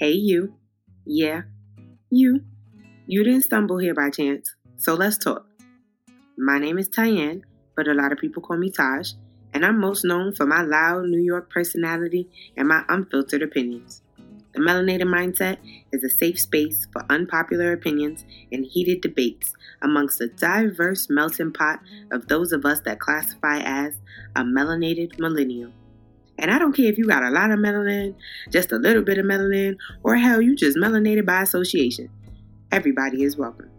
Hey, you. Yeah, you. You didn't stumble here by chance, so let's talk. My name is Tyann, but a lot of people call me Taj, and I'm most known for my loud New York personality and my unfiltered opinions. The Melanated Mindset is a safe space for unpopular opinions and heated debates amongst a diverse melting pot of those of us that classify as a melanated millennial. And I don't care if you got a lot of melanin, just a little bit of melanin, or hell, you just melanated by association. Everybody is welcome.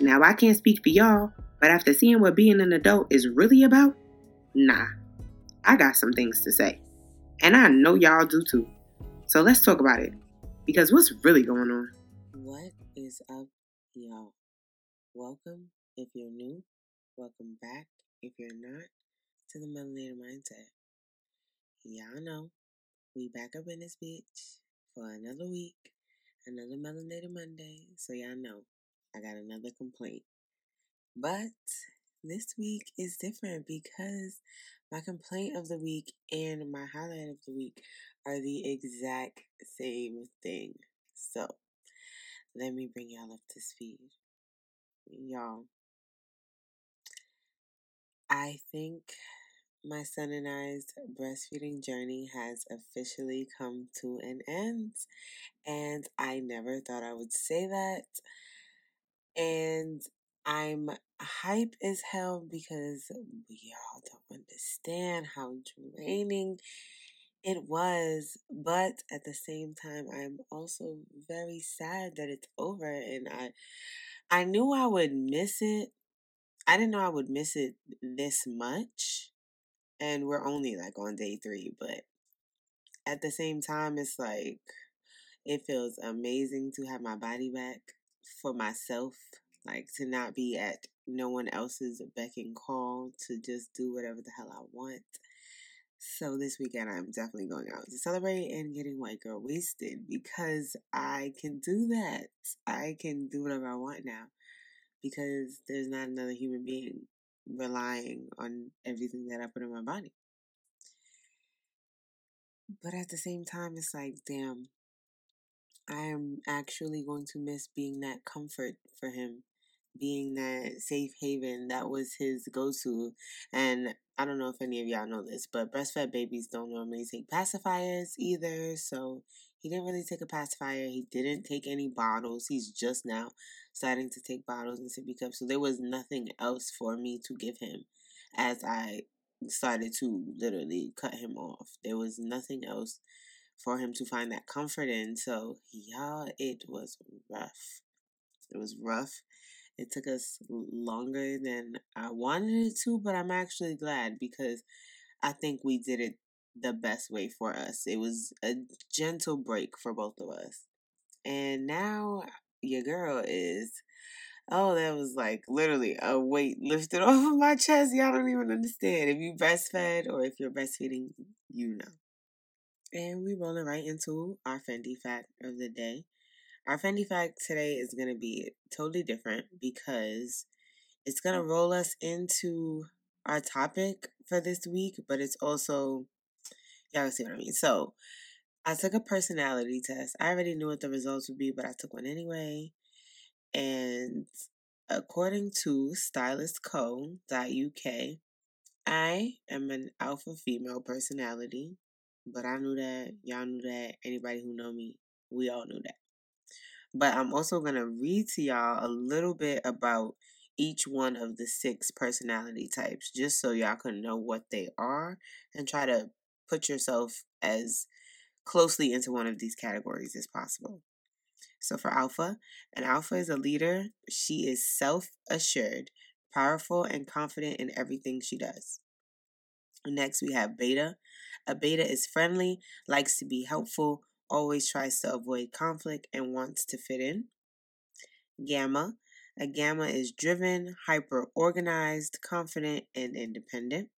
Now, I can't speak for y'all, but after seeing what being an adult is really about, nah, I got some things to say. And I know y'all do too. So let's talk about it. Because what's really going on? What is up, y'all? Welcome if you're new. Welcome back if you're not to the Melanated Mindset. Y'all know we back up in this bitch for another week, another Melanated Monday. So y'all know I got another complaint. But this week is different because my complaint of the week and my highlight of the week are the exact same thing. So, let me bring y'all up to speed. Y'all, I think my son and I's breastfeeding journey has officially come to an end. And I never thought I would say that. And I'm hype as hell because y'all don't understand how draining it was, but at the same time, I'm also very sad that it's over, and I, I knew I would miss it. I didn't know I would miss it this much, and we're only like on day three, but at the same time, it's like it feels amazing to have my body back for myself, like to not be at no one else's beck and call to just do whatever the hell I want. So this weekend I'm definitely going out to celebrate and getting white girl wasted because I can do that. I can do whatever I want now because there's not another human being relying on everything that I put in my body. But at the same time, it's like, damn, I am actually going to miss being that comfort for him being that safe haven that was his go to. And I don't know if any of y'all know this, but breastfed babies don't normally take pacifiers either. So he didn't really take a pacifier. He didn't take any bottles. He's just now starting to take bottles and sippy cups. So there was nothing else for me to give him as I started to literally cut him off. There was nothing else for him to find that comfort in. So, y'all, it was rough. It was rough. It took us longer than I wanted it to, but I'm actually glad because I think we did it the best way for us. It was a gentle break for both of us. And now your girl is oh, that was like literally a weight lifted off of my chest. Y'all don't even understand. If you breastfed or if you're breastfeeding, you know. And we rolling right into our Fendi fact of the day. Our Fendi fact today is going to be totally different because it's going to roll us into our topic for this week, but it's also, y'all see what I mean. So, I took a personality test. I already knew what the results would be, but I took one anyway. And according to stylistco.uk, I am an alpha female personality, but I knew that, y'all knew that, anybody who know me, we all knew that. But I'm also going to read to y'all a little bit about each one of the six personality types, just so y'all can know what they are and try to put yourself as closely into one of these categories as possible. So for Alpha, an Alpha is a leader. She is self assured, powerful, and confident in everything she does. Next, we have Beta. A Beta is friendly, likes to be helpful, always tries to avoid conflict, and wants to fit in. Gamma. A Gamma is driven, hyper organized, confident, and independent.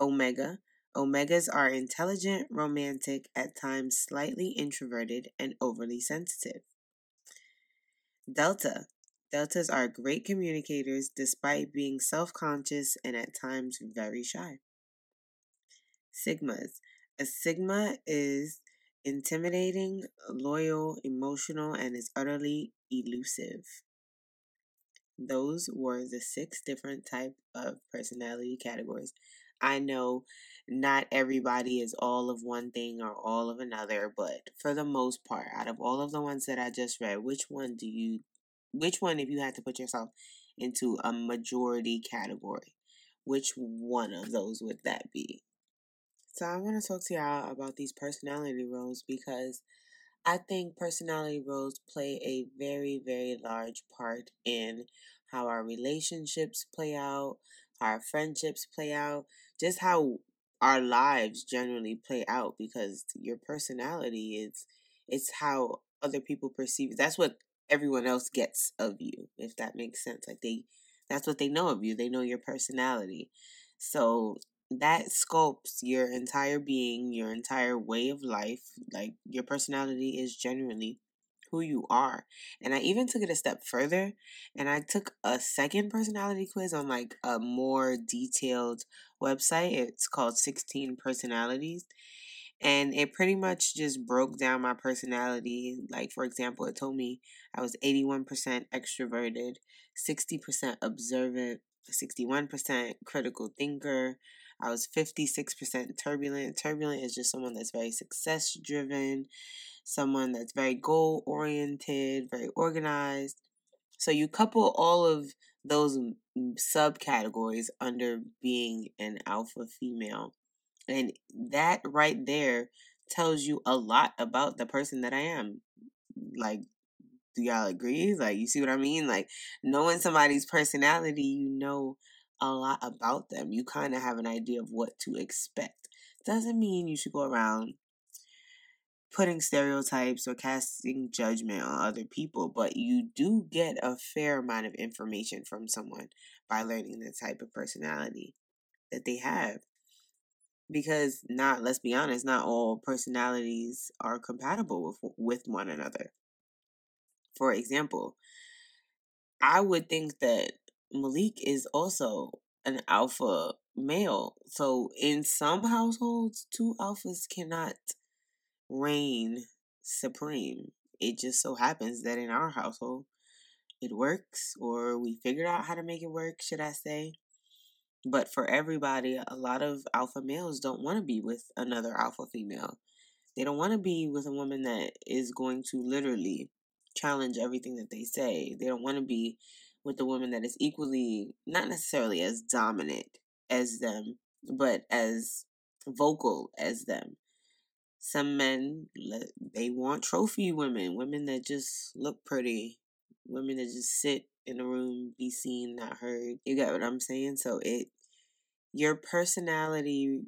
Omega. Omegas are intelligent, romantic, at times slightly introverted, and overly sensitive. Delta. Deltas are great communicators despite being self conscious and at times very shy. Sigmas. A Sigma is intimidating, loyal, emotional, and is utterly elusive. Those were the six different type of personality categories. I know not everybody is all of one thing or all of another, but for the most part, out of all of the ones that I just read, which one do you which one if you had to put yourself into a majority category, which one of those would that be? So I want to talk to y'all about these personality roles because I think personality roles play a very, very large part in how our relationships play out, how our friendships play out, just how our lives generally play out because your personality is it's how other people perceive it. that's what everyone else gets of you if that makes sense like they that's what they know of you they know your personality so that sculpts your entire being, your entire way of life. Like your personality is genuinely who you are. And I even took it a step further and I took a second personality quiz on like a more detailed website. It's called 16 Personalities. And it pretty much just broke down my personality. Like, for example, it told me I was 81% extroverted, 60% observant, 61% critical thinker, I was 56% turbulent. Turbulent is just someone that's very success driven, someone that's very goal oriented, very organized. So you couple all of those subcategories under being an alpha female. And that right there tells you a lot about the person that I am. Like, do y'all agree? Like, you see what I mean? Like, knowing somebody's personality, you know a lot about them. You kind of have an idea of what to expect. Doesn't mean you should go around putting stereotypes or casting judgment on other people, but you do get a fair amount of information from someone by learning the type of personality that they have. Because not, let's be honest, not all personalities are compatible with with one another. For example, I would think that Malik is also an alpha male. So in some households, two alphas cannot reign supreme. It just so happens that in our household, it works, or we figured out how to make it work, should I say. But for everybody, a lot of alpha males don't want to be with another alpha female. They don't want to be with a woman that is going to literally challenge everything that they say. They don't want to be with a woman that is equally, not necessarily as dominant as them, but as vocal as them. Some men, they want trophy women, women that just look pretty, women that just sit in a room, be seen, not heard. You get what I'm saying? So it, your personality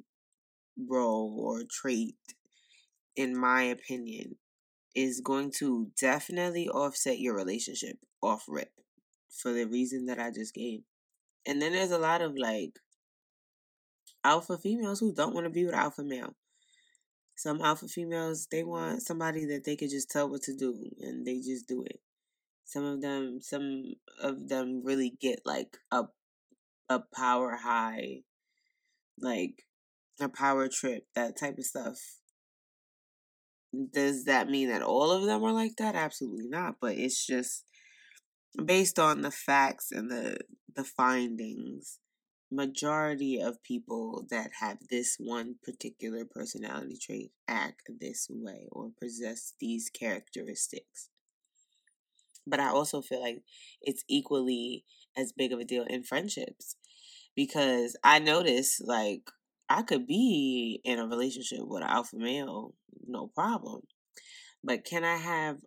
role or trait, in my opinion, is going to definitely offset your relationship off rip for the reason that I just gave. And then there's a lot of like alpha females who don't want to be with alpha male. Some alpha females they want somebody that they could just tell what to do and they just do it. Some of them some of them really get like a a power high like a power trip, that type of stuff. Does that mean that all of them are like that? Absolutely not. But it's just based on the facts and the the findings majority of people that have this one particular personality trait act this way or possess these characteristics. But i also feel like it's equally as big of a deal in friendships because i notice like i could be in a relationship with an alpha male no problem. But can i have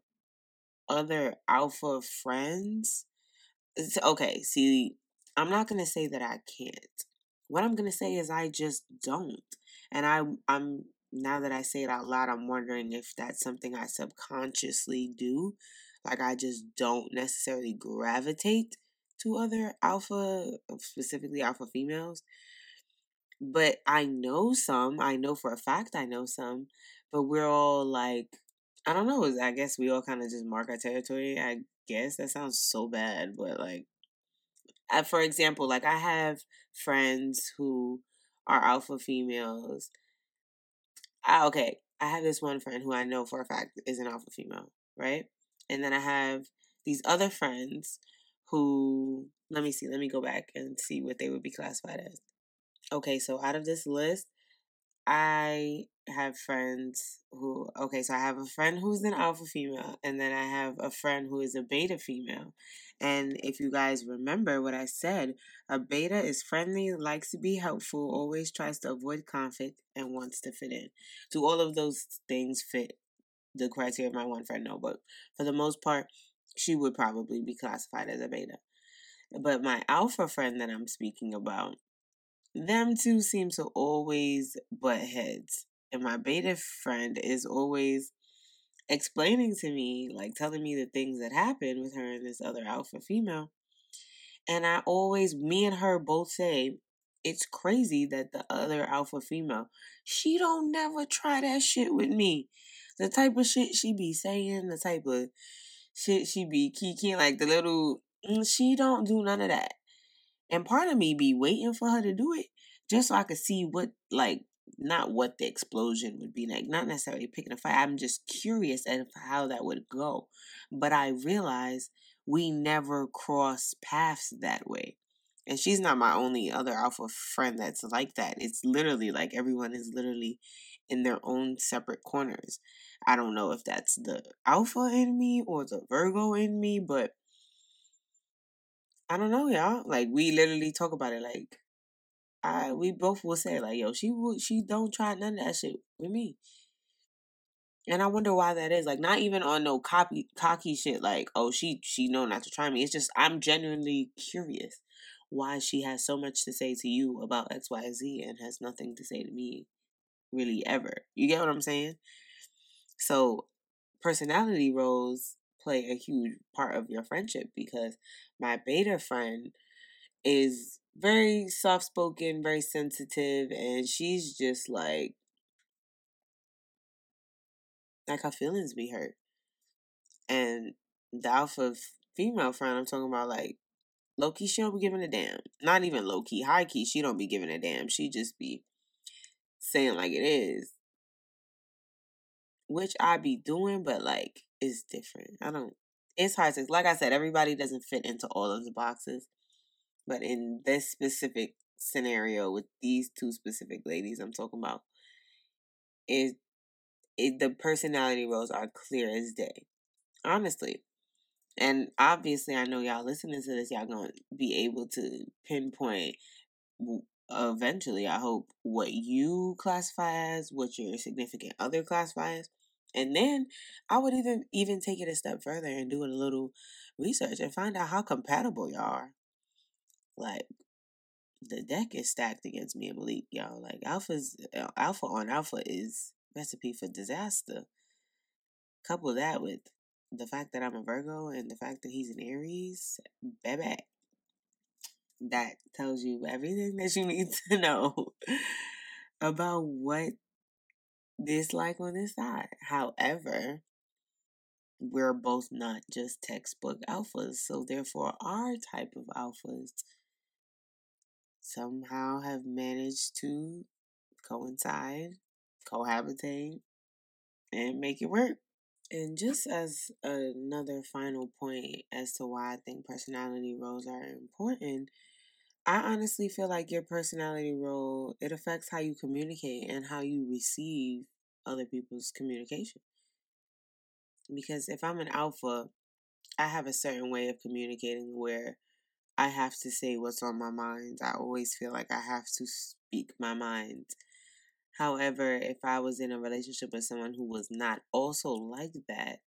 other alpha friends. It's, okay, see, I'm not gonna say that I can't. What I'm gonna say is I just don't. And I I'm now that I say it out loud, I'm wondering if that's something I subconsciously do. Like I just don't necessarily gravitate to other alpha, specifically alpha females. But I know some. I know for a fact I know some. But we're all like I don't know. I guess we all kind of just mark our territory. I guess that sounds so bad, but like, I, for example, like I have friends who are alpha females. I, okay, I have this one friend who I know for a fact is an alpha female, right? And then I have these other friends who, let me see, let me go back and see what they would be classified as. Okay, so out of this list, I have friends who okay, so I have a friend who's an alpha female, and then I have a friend who is a beta female. And if you guys remember what I said, a beta is friendly, likes to be helpful, always tries to avoid conflict, and wants to fit in. Do all of those things fit the criteria of my one friend? No, but for the most part, she would probably be classified as a beta. But my alpha friend that I'm speaking about, them two seem to always butt heads. And my beta friend is always explaining to me, like telling me the things that happened with her and this other alpha female. And I always, me and her both say, it's crazy that the other alpha female, she don't never try that shit with me. The type of shit she be saying, the type of shit she be kicking, like the little, mm, she don't do none of that. And part of me be waiting for her to do it just so I could see what, like, not what the explosion would be like, not necessarily picking a fight. I'm just curious as how that would go. But I realize we never cross paths that way. And she's not my only other alpha friend that's like that. It's literally like everyone is literally in their own separate corners. I don't know if that's the alpha in me or the Virgo in me, but I don't know, y'all. Like we literally talk about it like I we both will say like, yo, she would she don't try none of that shit with me. And I wonder why that is. Like not even on no copy cocky shit like, oh she she know not to try me. It's just I'm genuinely curious why she has so much to say to you about XYZ and has nothing to say to me really ever. You get what I'm saying? So personality roles play a huge part of your friendship because my beta friend is very soft spoken, very sensitive, and she's just like like her feelings be hurt. And the alpha female friend I'm talking about, like low key, she don't be giving a damn. Not even low key, high key, she don't be giving a damn. She just be saying like it is. Which I be doing, but like it's different. I don't it's hard to like I said, everybody doesn't fit into all of the boxes. But in this specific scenario with these two specific ladies I'm talking about, is it, the personality roles are clear as day. Honestly. And obviously, I know y'all listening to this, y'all gonna be able to pinpoint eventually, I hope, what you classify as, what your significant other classifies. And then I would even even take it a step further and do a little research and find out how compatible y'all are. Like the deck is stacked against me and Malik, y'all. Like alpha's uh, alpha on alpha is recipe for disaster. Couple that with the fact that I'm a Virgo and the fact that he's an Aries, baby. That tells you everything that you need to know about what this like on this side. However, we're both not just textbook alphas, so therefore our type of alphas somehow have managed to coincide, cohabitate, and make it work. And just as another final point as to why I think personality roles are important, I honestly feel like your personality role it affects how you communicate and how you receive other people's communication. Because if I'm an alpha, I have a certain way of communicating where I have to say what's on my mind. I always feel like I have to speak my mind. However, if I was in a relationship with someone who was not also like that,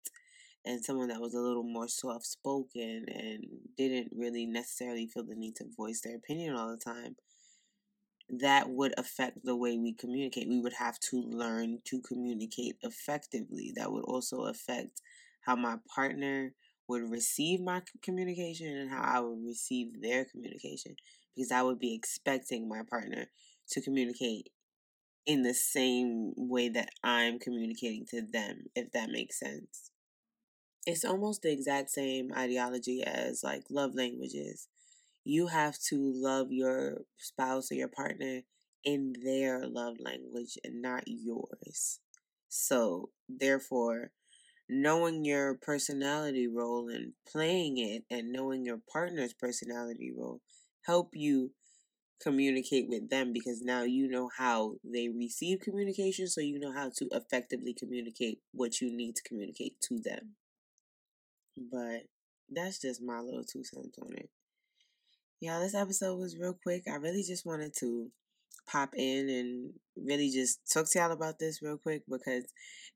and someone that was a little more soft spoken and didn't really necessarily feel the need to voice their opinion all the time, that would affect the way we communicate. We would have to learn to communicate effectively. That would also affect how my partner would receive my communication and how I would receive their communication because I would be expecting my partner to communicate in the same way that I'm communicating to them, if that makes sense. It's almost the exact same ideology as like love languages. You have to love your spouse or your partner in their love language and not yours. So, therefore, knowing your personality role and playing it and knowing your partner's personality role help you communicate with them because now you know how they receive communication so you know how to effectively communicate what you need to communicate to them but that's just my little two cents on it yeah this episode was real quick i really just wanted to pop in and really just talk to y'all about this real quick because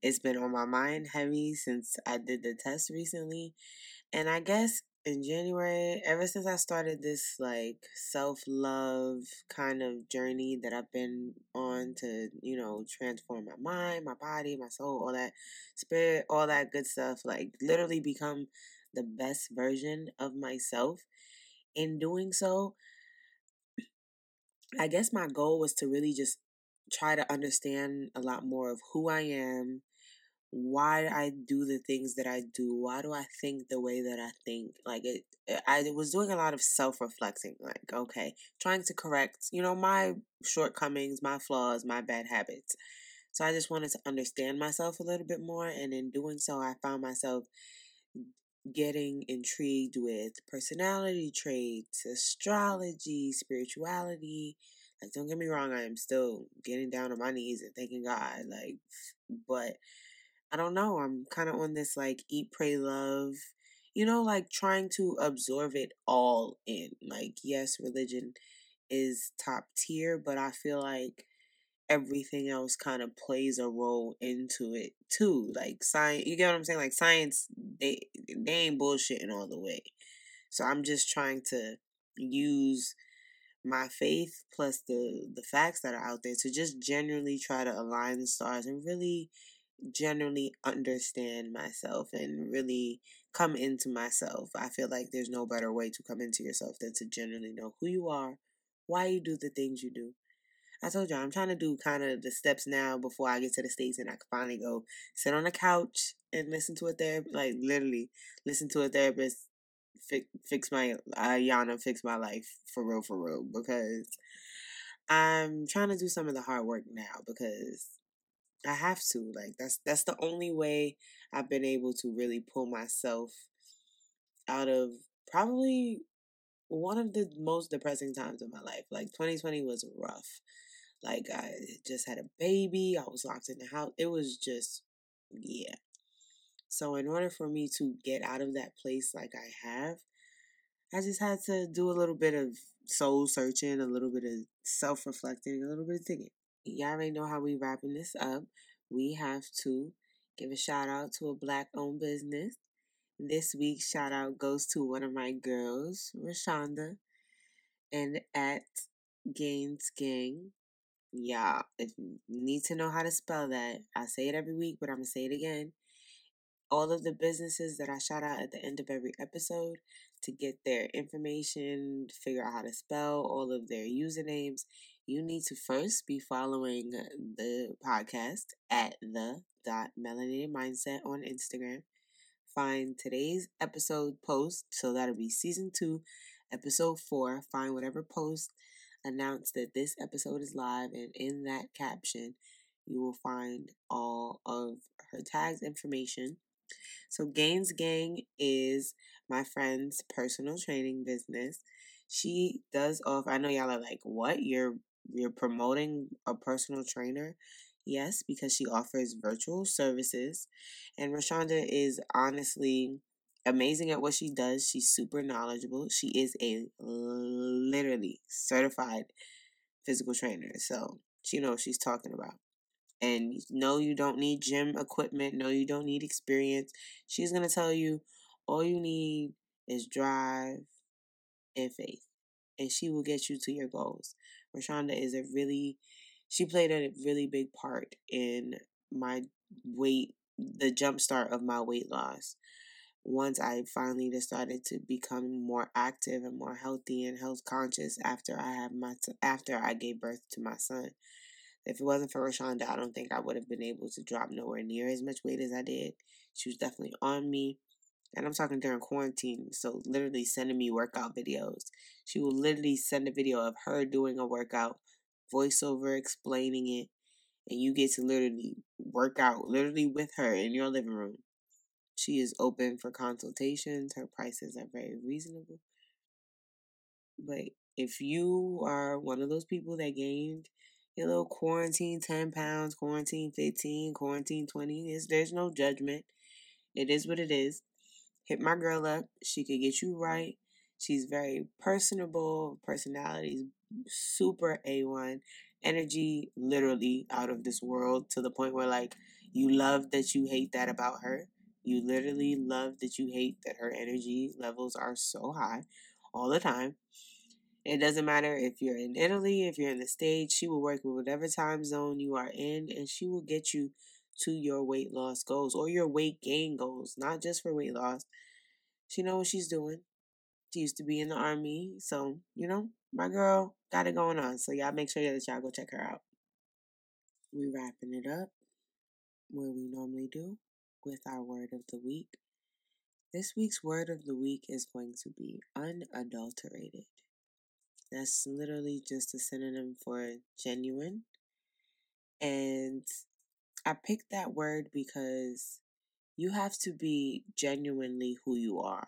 it's been on my mind heavy since I did the test recently. And I guess in January, ever since I started this like self love kind of journey that I've been on to, you know, transform my mind, my body, my soul, all that spirit, all that good stuff, like literally become the best version of myself. In doing so, I guess my goal was to really just try to understand a lot more of who I am, why I do the things that I do, why do I think the way that I think. Like it, I was doing a lot of self reflecting, like, okay, trying to correct, you know, my shortcomings, my flaws, my bad habits. So I just wanted to understand myself a little bit more. And in doing so, I found myself getting intrigued with personality traits, astrology, spirituality. Like, don't get me wrong, I am still getting down on my knees and thanking God. Like, but I don't know. I'm kind of on this like eat, pray, love, you know, like trying to absorb it all in. Like, yes, religion is top tier, but I feel like everything else kind of plays a role into it too. Like science, you get what I'm saying? Like science, they they ain't bullshitting all the way. So I'm just trying to use my faith plus the the facts that are out there to just generally try to align the stars and really generally understand myself and really come into myself. I feel like there's no better way to come into yourself than to generally know who you are, why you do the things you do, I told you I'm trying to do kind of the steps now before I get to the states and I can finally go sit on a couch and listen to a therapist, like literally listen to a therapist fix fix my uh, Yana fix my life for real for real because I'm trying to do some of the hard work now because I have to like that's that's the only way I've been able to really pull myself out of probably one of the most depressing times of my life. Like 2020 was rough. Like I just had a baby. I was locked in the house. It was just, yeah. So in order for me to get out of that place like I have, I just had to do a little bit of soul searching, a little bit of self reflecting, a little bit of thinking. Y'all already know how we wrapping this up. We have to give a shout out to a black owned business. This week's shout out goes to one of my girls, Rashonda, and at Gaines Gang yeah, if you need to know how to spell that, I say it every week, but I'm gonna say it again. All of the businesses that I shout out at the end of every episode to get their information, figure out how to spell all of their usernames, you need to first be following the podcast at the dot melanated mindset on Instagram. Find today's episode post, so that'll be season two, episode four. Find whatever post announce that this episode is live, and in that caption, you will find all of her tags information. So, Gaines Gang is my friend's personal training business. She does offer. I know y'all are like, "What? You're you're promoting a personal trainer?" Yes, because she offers virtual services, and Rashonda is honestly amazing at what she does. She's super knowledgeable. She is a literally certified physical trainer. So she knows she's talking about. And no, you don't need gym equipment. No, you don't need experience. She's going to tell you all you need is drive and faith. And she will get you to your goals. Rashonda is a really, she played a really big part in my weight, the jump start of my weight loss once I finally decided to become more active and more healthy and health conscious after I have my after I gave birth to my son. If it wasn't for Rashonda, I don't think I would have been able to drop nowhere near as much weight as I did. She was definitely on me. And I'm talking during quarantine, so literally sending me workout videos. She will literally send a video of her doing a workout, voiceover explaining it, and you get to literally work out literally with her in your living room. She is open for consultations. Her prices are very reasonable. But if you are one of those people that gained your little quarantine 10 pounds, quarantine 15, quarantine 20, there's no judgment. It is what it is. Hit my girl up. She could get you right. She's very personable. Personality's super A1. Energy literally out of this world to the point where like you love that you hate that about her. You literally love that you hate that her energy levels are so high all the time. It doesn't matter if you're in Italy, if you're in the States, she will work with whatever time zone you are in and she will get you to your weight loss goals or your weight gain goals, not just for weight loss. She knows what she's doing. She used to be in the army, so you know, my girl got it going on. So y'all make sure that y'all go check her out. We wrapping it up where we normally do with our word of the week. This week's word of the week is going to be unadulterated. That's literally just a synonym for genuine. And I picked that word because you have to be genuinely who you are.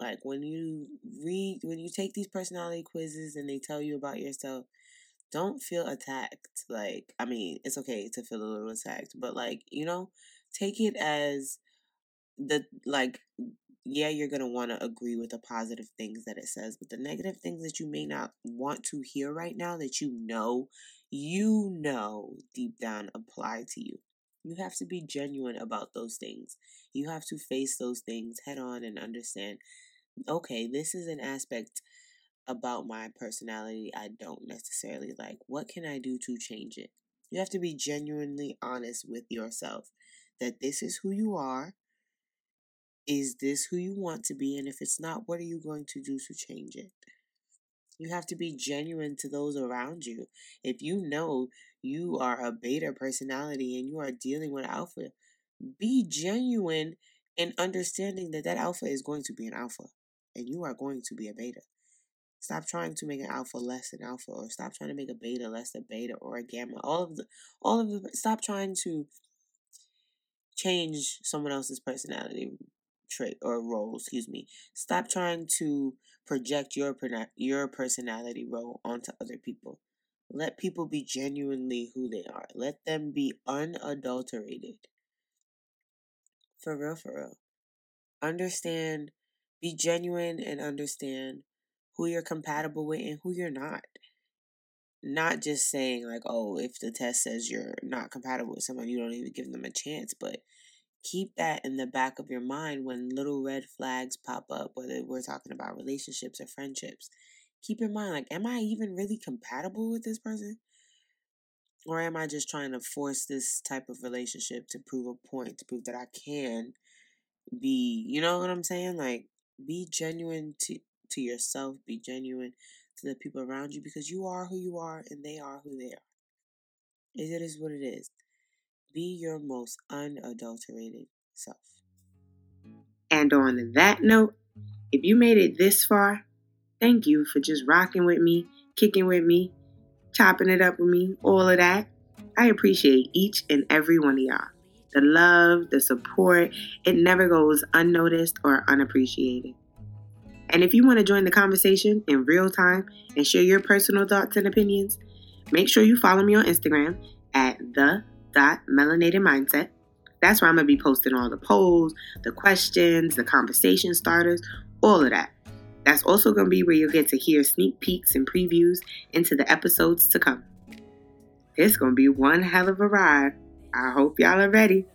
Like when you read, when you take these personality quizzes and they tell you about yourself, don't feel attacked. Like, I mean, it's okay to feel a little attacked, but like, you know, take it as the, like, yeah, you're going to want to agree with the positive things that it says, but the negative things that you may not want to hear right now that you know, you know deep down apply to you. You have to be genuine about those things. You have to face those things head on and understand okay, this is an aspect about my personality I don't necessarily like. What can I do to change it? You have to be genuinely honest with yourself that this is who you are. Is this who you want to be? And if it's not, what are you going to do to change it? You have to be genuine to those around you. If you know you are a beta personality and you are dealing with alpha, be genuine in understanding that that alpha is going to be an alpha and you are going to be a beta. Stop trying to make an alpha less than alpha, or stop trying to make a beta less than beta, or a gamma. All of the, all of the. Stop trying to change someone else's personality trait or role. Excuse me. Stop trying to project your your personality role onto other people. Let people be genuinely who they are. Let them be unadulterated. For real, for real. Understand, be genuine and understand who you're compatible with and who you're not. Not just saying, like, oh, if the test says you're not compatible with someone, you don't even give them a chance, but keep that in the back of your mind when little red flags pop up, whether we're talking about relationships or friendships. Keep in mind, like, am I even really compatible with this person? Or am I just trying to force this type of relationship to prove a point, to prove that I can be, you know what I'm saying? Like, be genuine to to yourself, be genuine to the people around you because you are who you are and they are who they are. It is what it is. Be your most unadulterated self. And on that note, if you made it this far, thank you for just rocking with me, kicking with me, chopping it up with me, all of that. I appreciate each and every one of y'all. The love, the support, it never goes unnoticed or unappreciated. And if you want to join the conversation in real time and share your personal thoughts and opinions, make sure you follow me on Instagram at the dot melanated mindset. That's where I'm gonna be posting all the polls, the questions, the conversation starters, all of that. That's also gonna be where you'll get to hear sneak peeks and previews into the episodes to come. It's gonna be one hell of a ride. I hope y'all are ready.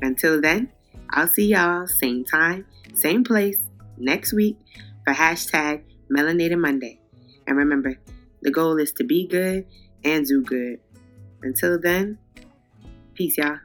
Until then, I'll see y'all same time, same place next week for hashtag Melanated Monday. And remember, the goal is to be good and do good. Until then, peace, y'all.